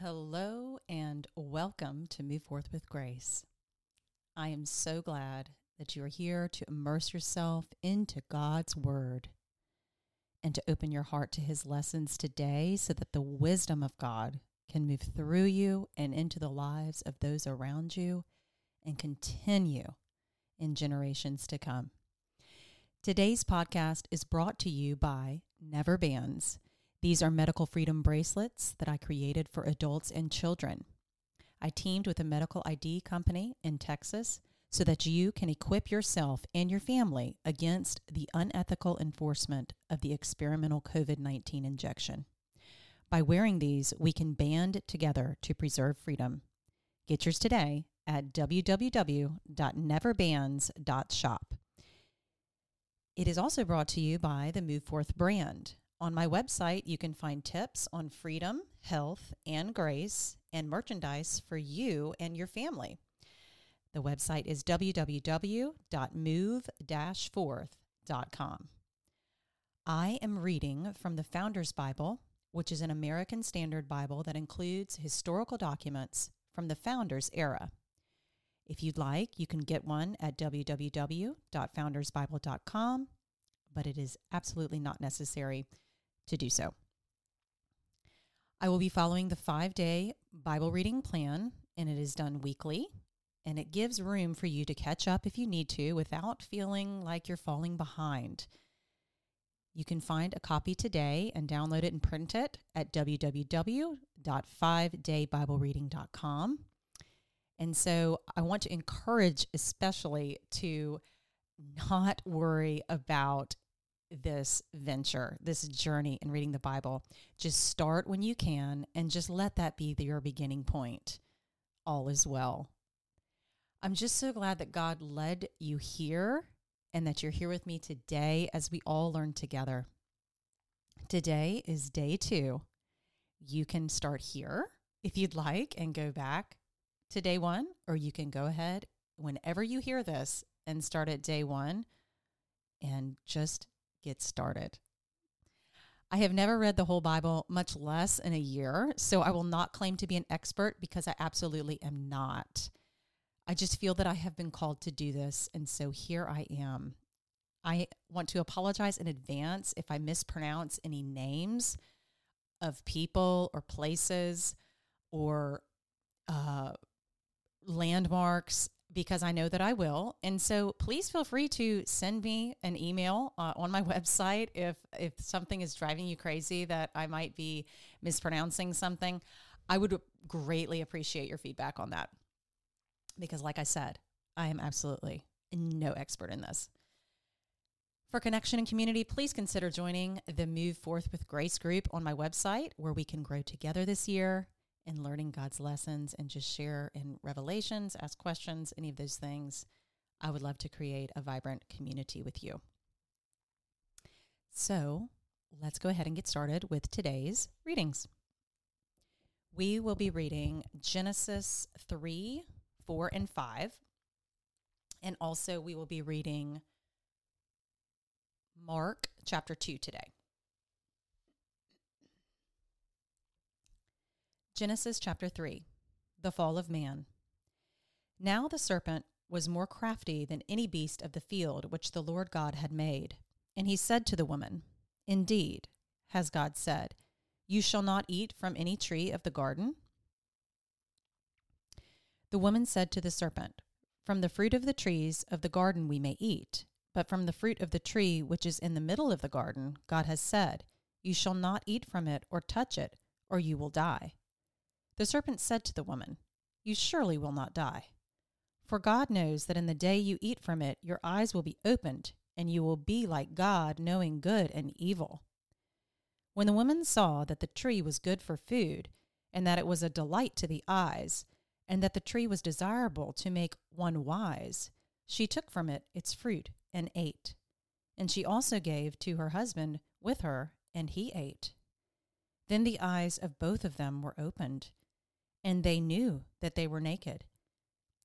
Hello and welcome to Move Forth with Grace. I am so glad that you are here to immerse yourself into God's Word and to open your heart to His lessons today so that the wisdom of God can move through you and into the lives of those around you and continue in generations to come. Today's podcast is brought to you by Never Bands. These are medical freedom bracelets that I created for adults and children. I teamed with a medical ID company in Texas so that you can equip yourself and your family against the unethical enforcement of the experimental COVID 19 injection. By wearing these, we can band together to preserve freedom. Get yours today at www.neverbands.shop. It is also brought to you by the Move Forth brand. On my website, you can find tips on freedom, health, and grace, and merchandise for you and your family. The website is www.move-forth.com. I am reading from the Founders Bible, which is an American Standard Bible that includes historical documents from the Founders era. If you'd like, you can get one at www.foundersbible.com, but it is absolutely not necessary to do so. I will be following the five day Bible reading plan, and it is done weekly. And it gives room for you to catch up if you need to without feeling like you're falling behind. You can find a copy today and download it and print it at www.5daybiblereading.com. And so I want to encourage, especially, to not worry about this venture, this journey in reading the Bible. Just start when you can and just let that be your beginning point. All is well. I'm just so glad that God led you here and that you're here with me today as we all learn together. Today is day two. You can start here if you'd like and go back to day one, or you can go ahead whenever you hear this and start at day one and just get started. I have never read the whole Bible, much less in a year, so I will not claim to be an expert because I absolutely am not. I just feel that I have been called to do this, and so here I am. I want to apologize in advance if I mispronounce any names of people or places or uh, landmarks because I know that I will. And so please feel free to send me an email uh, on my website if if something is driving you crazy that I might be mispronouncing something. I would greatly appreciate your feedback on that. Because like I said, I am absolutely no expert in this. For connection and community, please consider joining the Move Forth with Grace group on my website where we can grow together this year in learning God's lessons and just share in revelations, ask questions, any of those things, I would love to create a vibrant community with you. So let's go ahead and get started with today's readings. We will be reading Genesis 3, 4, and 5. And also, we will be reading Mark chapter 2 today. Genesis chapter 3 The Fall of Man. Now the serpent was more crafty than any beast of the field which the Lord God had made. And he said to the woman, Indeed, has God said, You shall not eat from any tree of the garden? The woman said to the serpent, From the fruit of the trees of the garden we may eat, but from the fruit of the tree which is in the middle of the garden, God has said, You shall not eat from it or touch it, or you will die. The serpent said to the woman, You surely will not die. For God knows that in the day you eat from it, your eyes will be opened, and you will be like God, knowing good and evil. When the woman saw that the tree was good for food, and that it was a delight to the eyes, and that the tree was desirable to make one wise, she took from it its fruit and ate. And she also gave to her husband with her, and he ate. Then the eyes of both of them were opened and they knew that they were naked.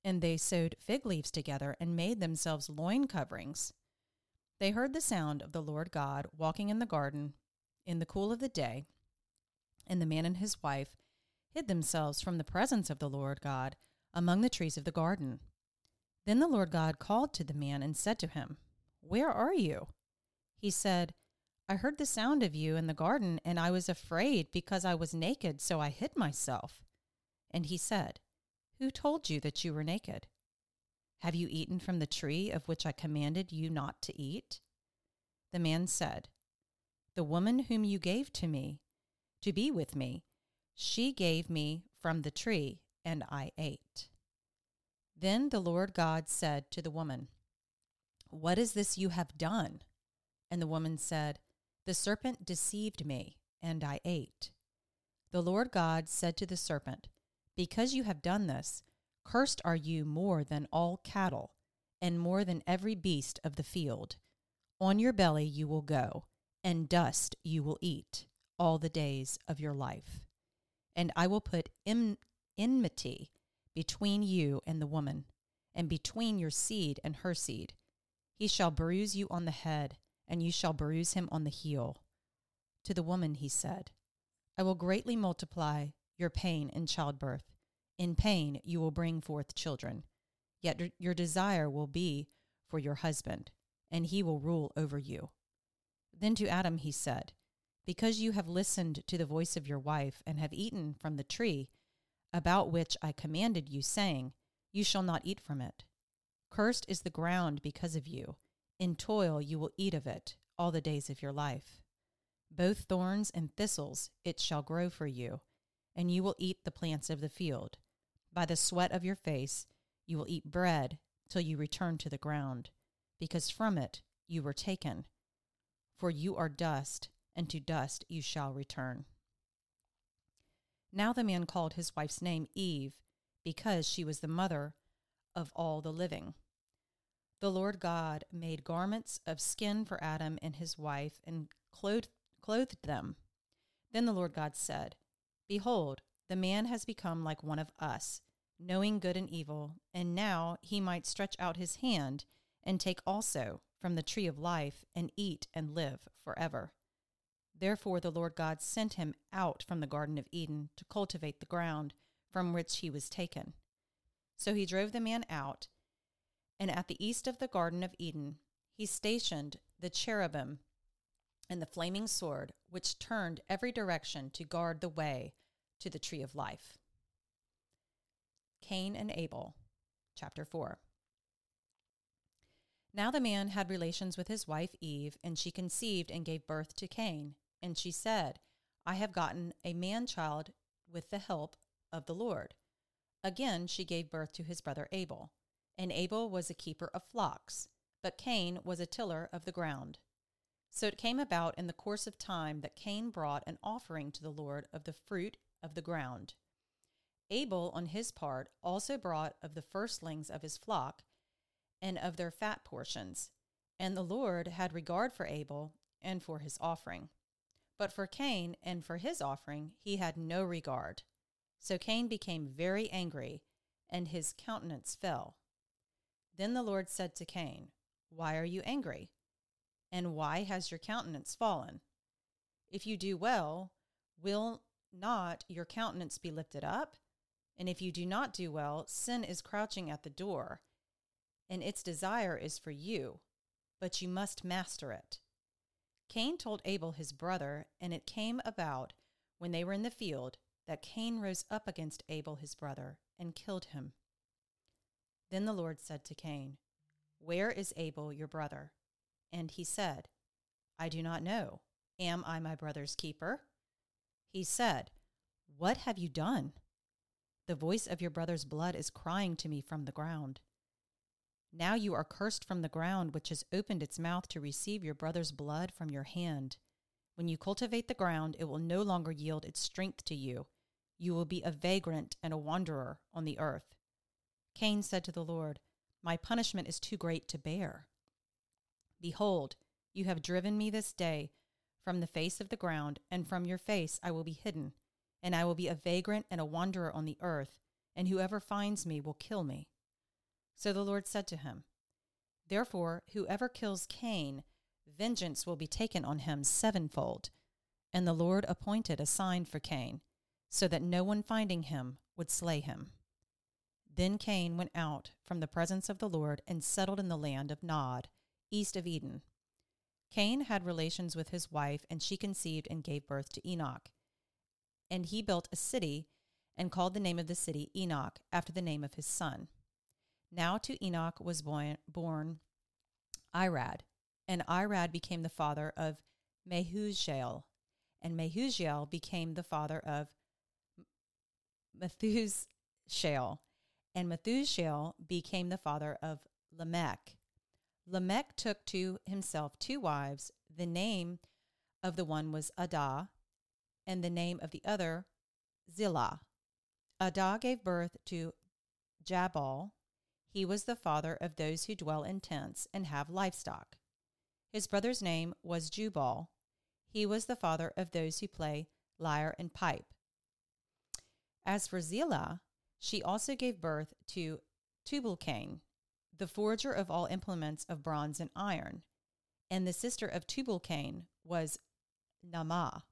And they sewed fig leaves together and made themselves loin coverings. They heard the sound of the Lord God walking in the garden in the cool of the day, and the man and his wife hid themselves from the presence of the Lord God among the trees of the garden. Then the Lord God called to the man and said to him, Where are you? He said, I heard the sound of you in the garden, and I was afraid because I was naked, so I hid myself. And he said, Who told you that you were naked? Have you eaten from the tree of which I commanded you not to eat? The man said, The woman whom you gave to me, to be with me, she gave me from the tree, and I ate. Then the Lord God said to the woman, What is this you have done? And the woman said, The serpent deceived me, and I ate. The Lord God said to the serpent, Because you have done this, cursed are you more than all cattle, and more than every beast of the field. On your belly you will go, and dust you will eat all the days of your life. And I will put enmity between you and the woman, and between your seed and her seed. He shall bruise you on the head, and you shall bruise him on the heel. To the woman he said, I will greatly multiply your pain in childbirth. In pain you will bring forth children. Yet your desire will be for your husband, and he will rule over you. Then to Adam he said, Because you have listened to the voice of your wife, and have eaten from the tree about which I commanded you, saying, You shall not eat from it. Cursed is the ground because of you. In toil you will eat of it all the days of your life. Both thorns and thistles it shall grow for you, and you will eat the plants of the field. By the sweat of your face you will eat bread till you return to the ground, because from it you were taken. For you are dust, and to dust you shall return. Now the man called his wife's name Eve, because she was the mother of all the living. The Lord God made garments of skin for Adam and his wife and clothed, clothed them. Then the Lord God said, Behold, the man has become like one of us, knowing good and evil, and now he might stretch out his hand and take also from the tree of life and eat and live forever. Therefore, the Lord God sent him out from the Garden of Eden to cultivate the ground from which he was taken. So he drove the man out, and at the east of the Garden of Eden, he stationed the cherubim and the flaming sword, which turned every direction to guard the way to the tree of life. Cain and Abel, chapter 4. Now the man had relations with his wife Eve, and she conceived and gave birth to Cain. And she said, I have gotten a man child with the help of the Lord. Again, she gave birth to his brother Abel. And Abel was a keeper of flocks, but Cain was a tiller of the ground. So it came about in the course of time that Cain brought an offering to the Lord of the fruit of the ground. Abel, on his part, also brought of the firstlings of his flock and of their fat portions. And the Lord had regard for Abel and for his offering. But for Cain and for his offering he had no regard. So Cain became very angry, and his countenance fell. Then the Lord said to Cain, Why are you angry? And why has your countenance fallen? If you do well, will not your countenance be lifted up? And if you do not do well, sin is crouching at the door, and its desire is for you, but you must master it. Cain told Abel his brother, and it came about when they were in the field that Cain rose up against Abel his brother and killed him. Then the Lord said to Cain, Where is Abel your brother? And he said, I do not know. Am I my brother's keeper? He said, What have you done? The voice of your brother's blood is crying to me from the ground. Now you are cursed from the ground, which has opened its mouth to receive your brother's blood from your hand. When you cultivate the ground, it will no longer yield its strength to you. You will be a vagrant and a wanderer on the earth. Cain said to the Lord, My punishment is too great to bear. Behold, you have driven me this day from the face of the ground, and from your face I will be hidden, and I will be a vagrant and a wanderer on the earth, and whoever finds me will kill me. So the Lord said to him, Therefore, whoever kills Cain, vengeance will be taken on him sevenfold. And the Lord appointed a sign for Cain, so that no one finding him would slay him. Then Cain went out from the presence of the Lord and settled in the land of Nod, east of Eden. Cain had relations with his wife, and she conceived and gave birth to Enoch. And he built a city and called the name of the city Enoch, after the name of his son. Now to Enoch was born, Irad, and Irad became the father of Mehujael, and Mehujael became the father of Methushael, and Methushael became the father of Lamech. Lamech took to himself two wives. The name of the one was Adah, and the name of the other Zillah. Adah gave birth to Jabal. He was the father of those who dwell in tents and have livestock. His brother's name was Jubal. He was the father of those who play lyre and pipe. As for Zillah, she also gave birth to Tubal-Cain, the forger of all implements of bronze and iron, and the sister of Tubal-Cain was Naamah.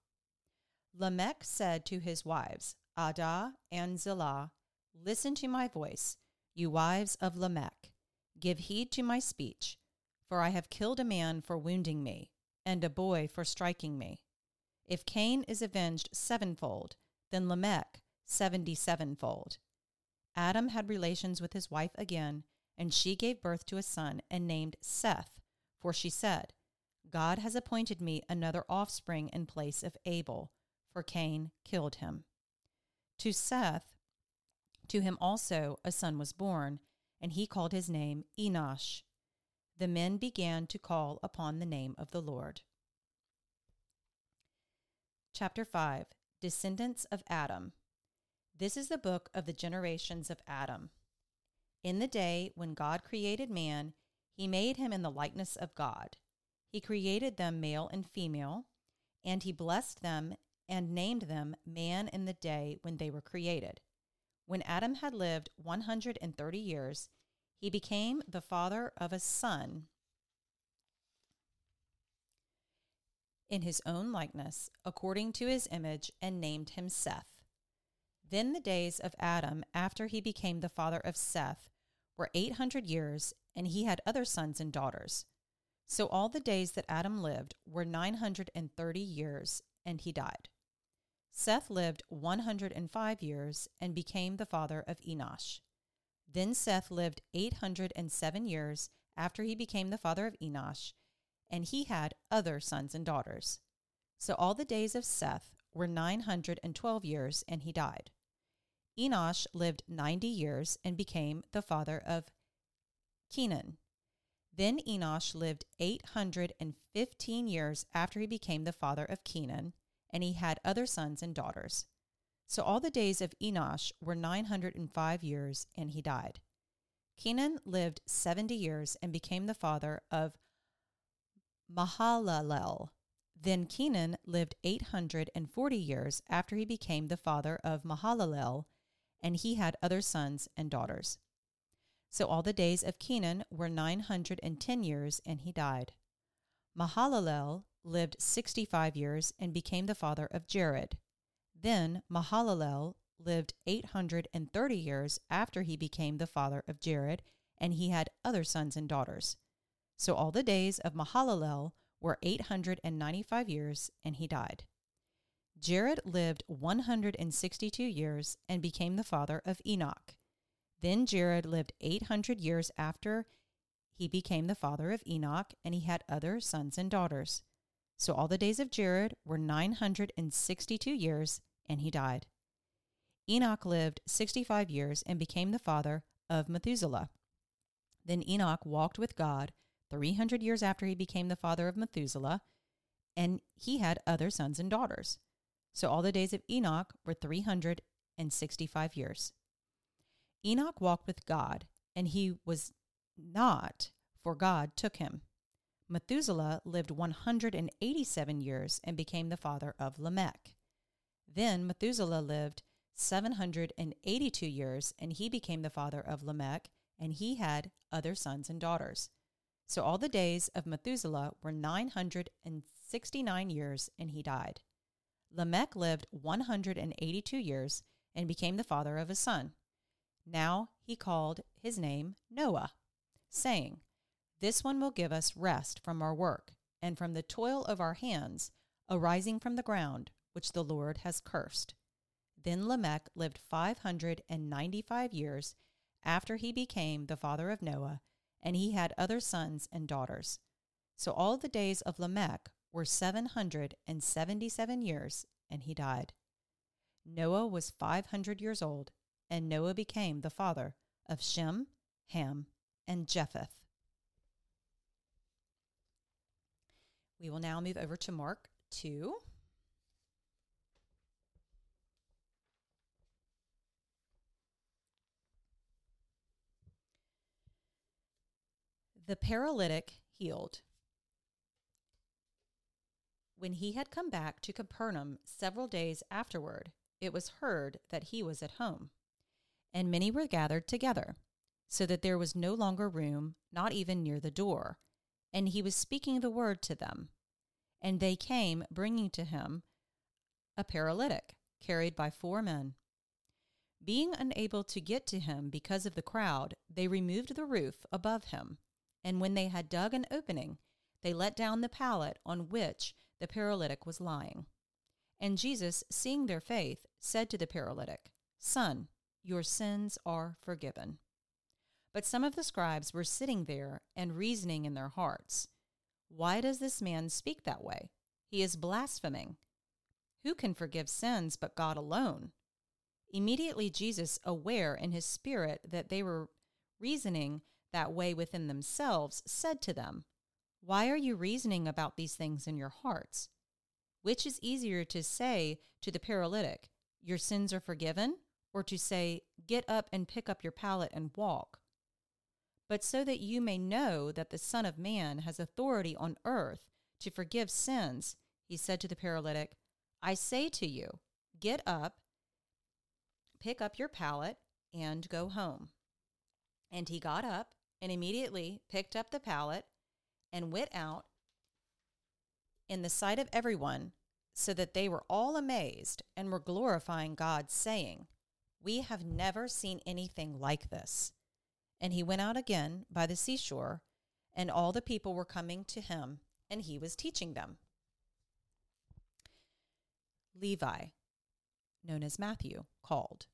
Lamech said to his wives, Adah and Zillah, Listen to my voice, you wives of Lamech. Give heed to my speech, for I have killed a man for wounding me, and a boy for striking me. If Cain is avenged sevenfold, then Lamech seventy sevenfold. Adam had relations with his wife again, and she gave birth to a son and named Seth, for she said, God has appointed me another offspring in place of Abel, for Cain killed him. To Seth, to him also a son was born, and he called his name Enosh. The men began to call upon the name of the Lord. Chapter 5 Descendants of Adam. This is the book of the generations of Adam. In the day when God created man, he made him in the likeness of God. He created them male and female, and he blessed them and named them man in the day when they were created. When Adam had lived 130 years, he became the father of a son in his own likeness, according to his image, and named him Seth. Then the days of Adam after he became the father of Seth were 800 years, and he had other sons and daughters. So all the days that Adam lived were 930 years, and he died. Seth lived 105 years and became the father of Enosh. Then Seth lived 807 years after he became the father of Enosh, and he had other sons and daughters. So all the days of Seth were 912 years, and he died. Enosh lived 90 years and became the father of Kenan. Then Enosh lived 815 years after he became the father of Kenan, and he had other sons and daughters. So all the days of Enosh were 905 years, and he died. Kenan lived 70 years and became the father of Mahalalel. Then Kenan lived 840 years after he became the father of Mahalalel, and he had other sons and daughters. So all the days of Kenan were 910 years, and he died. Mahalalel lived 65 years and became the father of Jared. Then Mahalalel lived 830 years after he became the father of Jared, and he had other sons and daughters. So all the days of Mahalalel were 895 years, and he died. Jared lived 162 years and became the father of Enoch. Then Jared lived 800 years after he became the father of Enoch, and he had other sons and daughters. So all the days of Jared were 962 years, and he died. Enoch lived 65 years and became the father of Methuselah. Then Enoch walked with God 300 years after he became the father of Methuselah, and he had other sons and daughters. So all the days of Enoch were 365 years. Enoch walked with God, and he was not, for God took him. Methuselah lived 187 years and became the father of Lamech. Then Methuselah lived 782 years, and he became the father of Lamech, and he had other sons and daughters. So all the days of Methuselah were 969 years, and he died. Lamech lived 182 years and became the father of a son. Now he called his name Noah, saying, This one will give us rest from our work and from the toil of our hands arising from the ground, which the Lord has cursed. Then Lamech lived 595 years after he became the father of Noah, and he had other sons and daughters. So all the days of Lamech were 777 years, and he died. Noah was 500 years old, and Noah became the father of Shem, Ham, and Japheth. We will now move over to Mark 2. The paralytic healed. When he had come back to Capernaum several days afterward, it was heard that he was at home. And many were gathered together, so that there was no longer room, not even near the door. And he was speaking the word to them. And they came, bringing to him a paralytic, carried by four men. Being unable to get to him because of the crowd, they removed the roof above him. And when they had dug an opening, they let down the pallet on which the paralytic was lying. And Jesus, seeing their faith, said to the paralytic, Son, your sins are forgiven. But some of the scribes were sitting there and reasoning in their hearts, Why does this man speak that way? He is blaspheming. Who can forgive sins but God alone? Immediately, Jesus, aware in his spirit that they were reasoning that way within themselves, said to them, why are you reasoning about these things in your hearts? Which is easier to say to the paralytic, Your sins are forgiven, or to say, Get up and pick up your pallet and walk? But so that you may know that the Son of Man has authority on earth to forgive sins, he said to the paralytic, I say to you, Get up, pick up your pallet, and go home. And he got up and immediately picked up the pallet and went out in the sight of everyone, so that they were all amazed and were glorifying God, saying, We have never seen anything like this. And he went out again by the seashore, and all the people were coming to him, and he was teaching them. Levi, known as Matthew, called.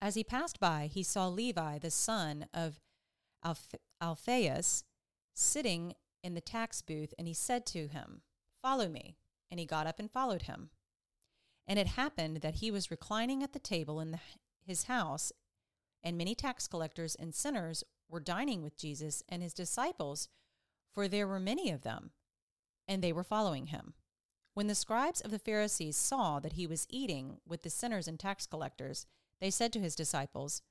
As he passed by, he saw Levi, the son of Alph- Alphaeus, sitting in the tax booth, and he said to him, Follow me. And he got up and followed him. And it happened that he was reclining at the table in the, his house, and many tax collectors and sinners were dining with Jesus and his disciples, for there were many of them, and they were following him. When the scribes of the Pharisees saw that he was eating with the sinners and tax collectors, they said to his disciples,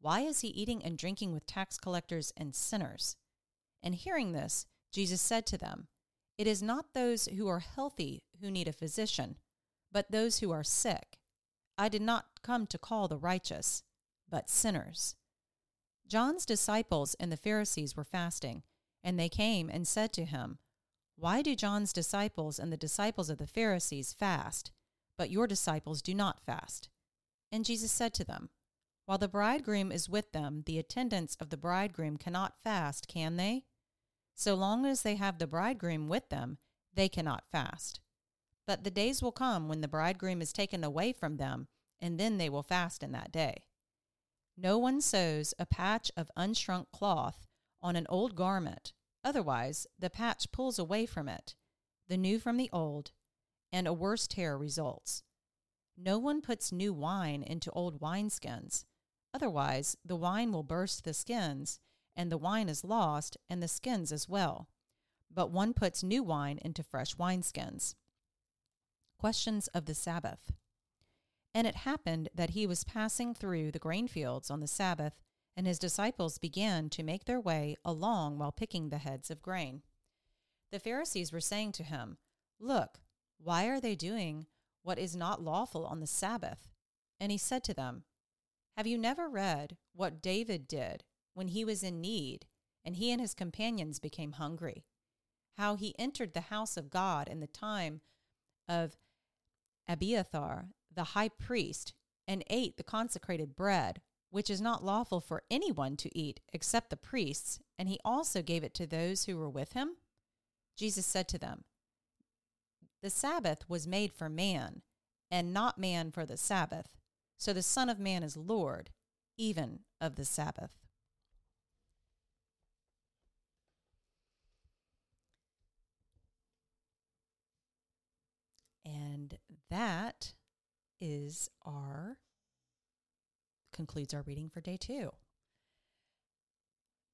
Why is he eating and drinking with tax collectors and sinners? And hearing this, Jesus said to them, It is not those who are healthy who need a physician, but those who are sick. I did not come to call the righteous, but sinners. John's disciples and the Pharisees were fasting, and they came and said to him, Why do John's disciples and the disciples of the Pharisees fast, but your disciples do not fast? And Jesus said to them, While the bridegroom is with them, the attendants of the bridegroom cannot fast, can they? So long as they have the bridegroom with them, they cannot fast. But the days will come when the bridegroom is taken away from them, and then they will fast in that day. No one sews a patch of unshrunk cloth on an old garment, otherwise, the patch pulls away from it, the new from the old, and a worse tear results. No one puts new wine into old wineskins, otherwise, the wine will burst the skins and the wine is lost, and the skins as well. But one puts new wine into fresh wineskins. Questions of the Sabbath. And it happened that he was passing through the grain fields on the Sabbath, and his disciples began to make their way along while picking the heads of grain. The Pharisees were saying to him, Look, why are they doing what is not lawful on the Sabbath? And he said to them, Have you never read what David did when he was in need and he and his companions became hungry, how he entered the house of God in the time of Abiathar, the high priest, and ate the consecrated bread, which is not lawful for anyone to eat except the priests, and he also gave it to those who were with him? Jesus said to them, The Sabbath was made for man, and not man for the Sabbath. So the Son of Man is Lord, even of the Sabbath. And that is our concludes our reading for day two.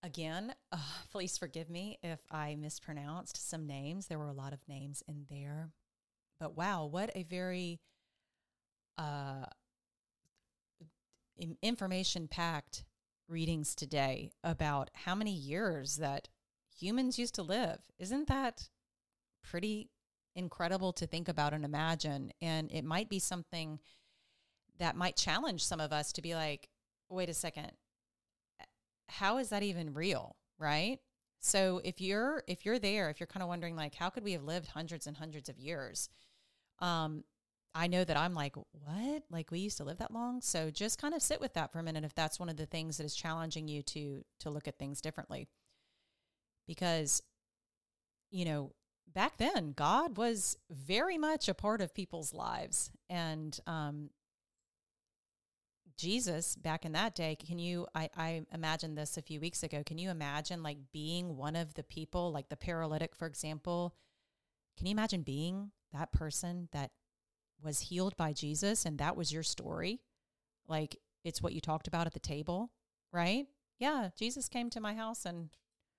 Again, uh, please forgive me if I mispronounced some names. There were a lot of names in there. But wow, what a very uh, information packed readings today about how many years that humans used to live. Isn't that pretty incredible to think about and imagine? And it might be something that might challenge some of us to be like, wait a second, how is that even real? Right. So if you're if you're there, if you're kind of wondering like how could we have lived hundreds and hundreds of years, um, I know that I'm like, what? Like we used to live that long? So just kind of sit with that for a minute if that's one of the things that is challenging you to to look at things differently. Because you know, back then God was very much a part of people's lives and um Jesus back in that day, can you I, I imagined this a few weeks ago. Can you imagine like being one of the people, like the paralytic, for example? Can you imagine being that person that was healed by Jesus and that was your story? Like it's what you talked about at the table, right? Yeah, Jesus came to my house and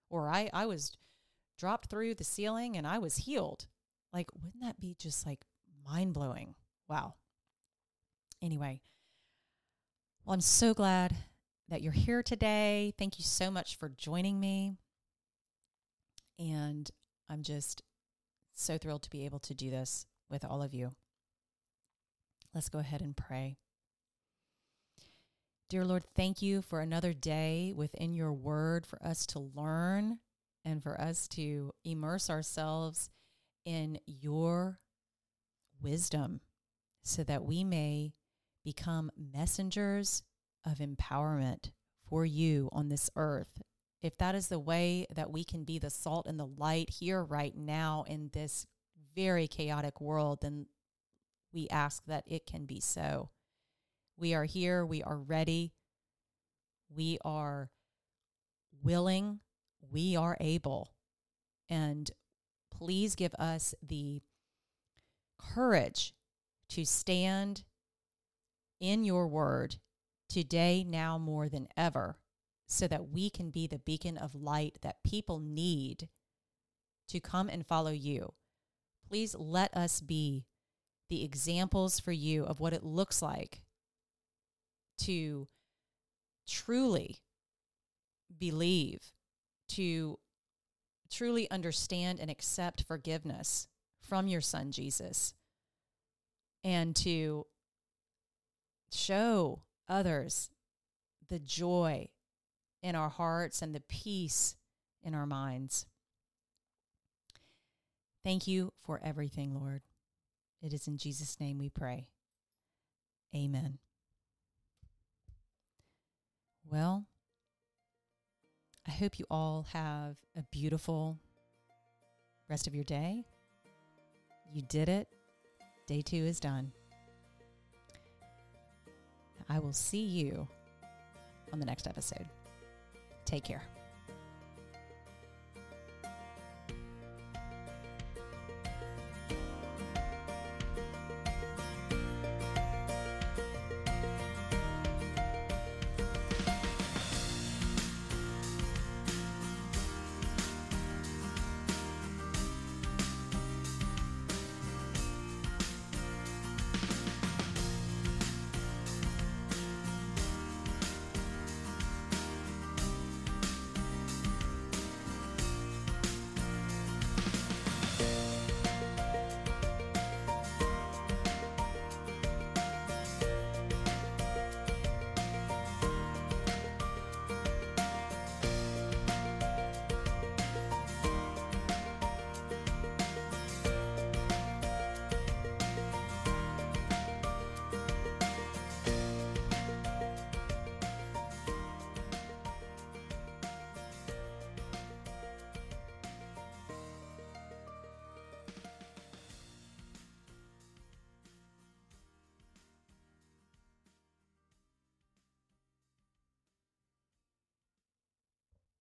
or I I was dropped through the ceiling and I was healed. Like wouldn't that be just like mind-blowing? Wow. Anyway, well, I'm so glad that you're here today. Thank you so much for joining me. And I'm just so thrilled to be able to do this with all of you. Let's go ahead and pray. Dear Lord, thank you for another day within your word for us to learn and for us to immerse ourselves in your wisdom so that we may become messengers of empowerment for you on this earth. If that is the way that we can be the salt and the light here right now in this very chaotic world, then we ask that it can be so. We are here, we are ready, we are willing, we are able. And please give us the courage to stand in your word today, now more than ever, so that we can be the beacon of light that people need to come and follow you. Please let us be the examples for you of what it looks like to truly believe, to truly understand and accept forgiveness from your son Jesus, and to show others the joy in our hearts and the peace in our minds. Thank you for everything, Lord. It is in Jesus' name we pray. Amen. Well, I hope you all have a beautiful rest of your day. You did it. Day two is done. I will see you on the next episode. Take care.